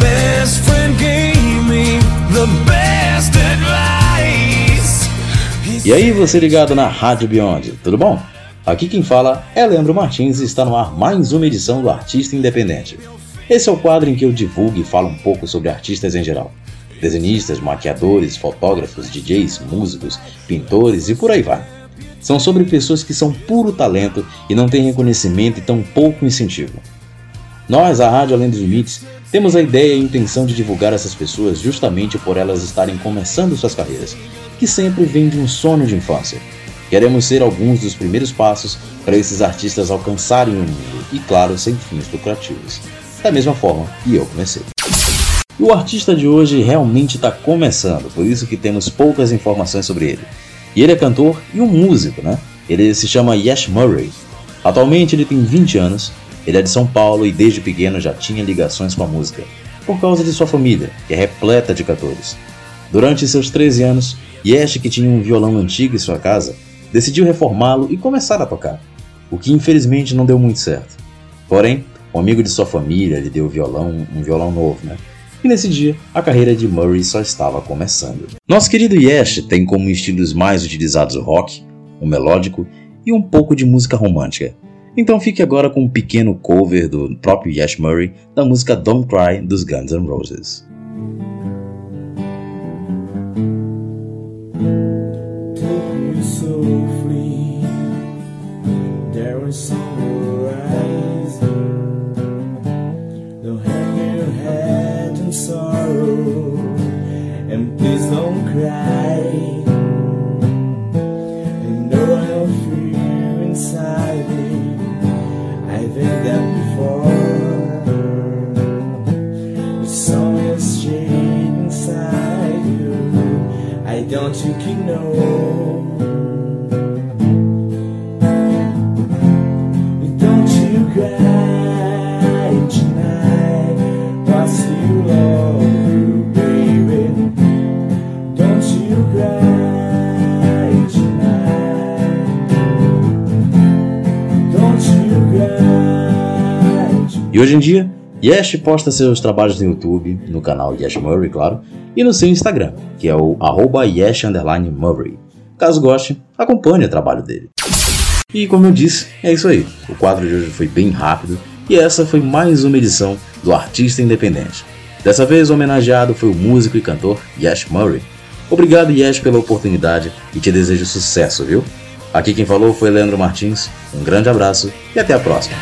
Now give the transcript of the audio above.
best friend gave me the best advice. E aí, você ligado na Rádio Beyond, tudo bom? Aqui quem fala é Leandro Martins e está no ar mais uma edição do Artista Independente. Esse é o quadro em que eu divulgo e falo um pouco sobre artistas em geral. Desenhistas, maquiadores, fotógrafos, DJs, músicos, pintores e por aí vai. São sobre pessoas que são puro talento e não têm reconhecimento e tão pouco incentivo. Nós, a Rádio Além dos Limites, temos a ideia e a intenção de divulgar essas pessoas justamente por elas estarem começando suas carreiras, que sempre vêm de um sonho de infância. Queremos ser alguns dos primeiros passos para esses artistas alcançarem o mundo e, claro, sem fins lucrativos. Da mesma forma que eu comecei. O artista de hoje realmente está começando, por isso que temos poucas informações sobre ele. E ele é cantor e um músico, né? Ele se chama Yash Murray. Atualmente ele tem 20 anos, ele é de São Paulo e desde pequeno já tinha ligações com a música, por causa de sua família, que é repleta de cantores. Durante seus 13 anos, Yash, que tinha um violão antigo em sua casa, decidiu reformá-lo e começar a tocar, o que infelizmente não deu muito certo. Porém, um amigo de sua família lhe deu violão, um violão novo, né? E nesse dia, a carreira de Murray só estava começando. Nosso querido Yesh tem como estilos mais utilizados o rock, o melódico e um pouco de música romântica. Então fique agora com um pequeno cover do próprio Yesh Murray da música Don't Cry dos Guns N' Roses. don't I don't think you know. E hoje em dia Yesh posta seus trabalhos no YouTube, no canal Yesh Murray, claro, e no seu Instagram, que é o @yesh_murray. Caso goste, acompanhe o trabalho dele. E como eu disse, é isso aí. O quadro de hoje foi bem rápido e essa foi mais uma edição do Artista Independente. Dessa vez, o homenageado foi o músico e cantor Yesh Murray. Obrigado, Yesh, pela oportunidade e te desejo sucesso, viu? Aqui quem falou foi Leandro Martins. Um grande abraço e até a próxima.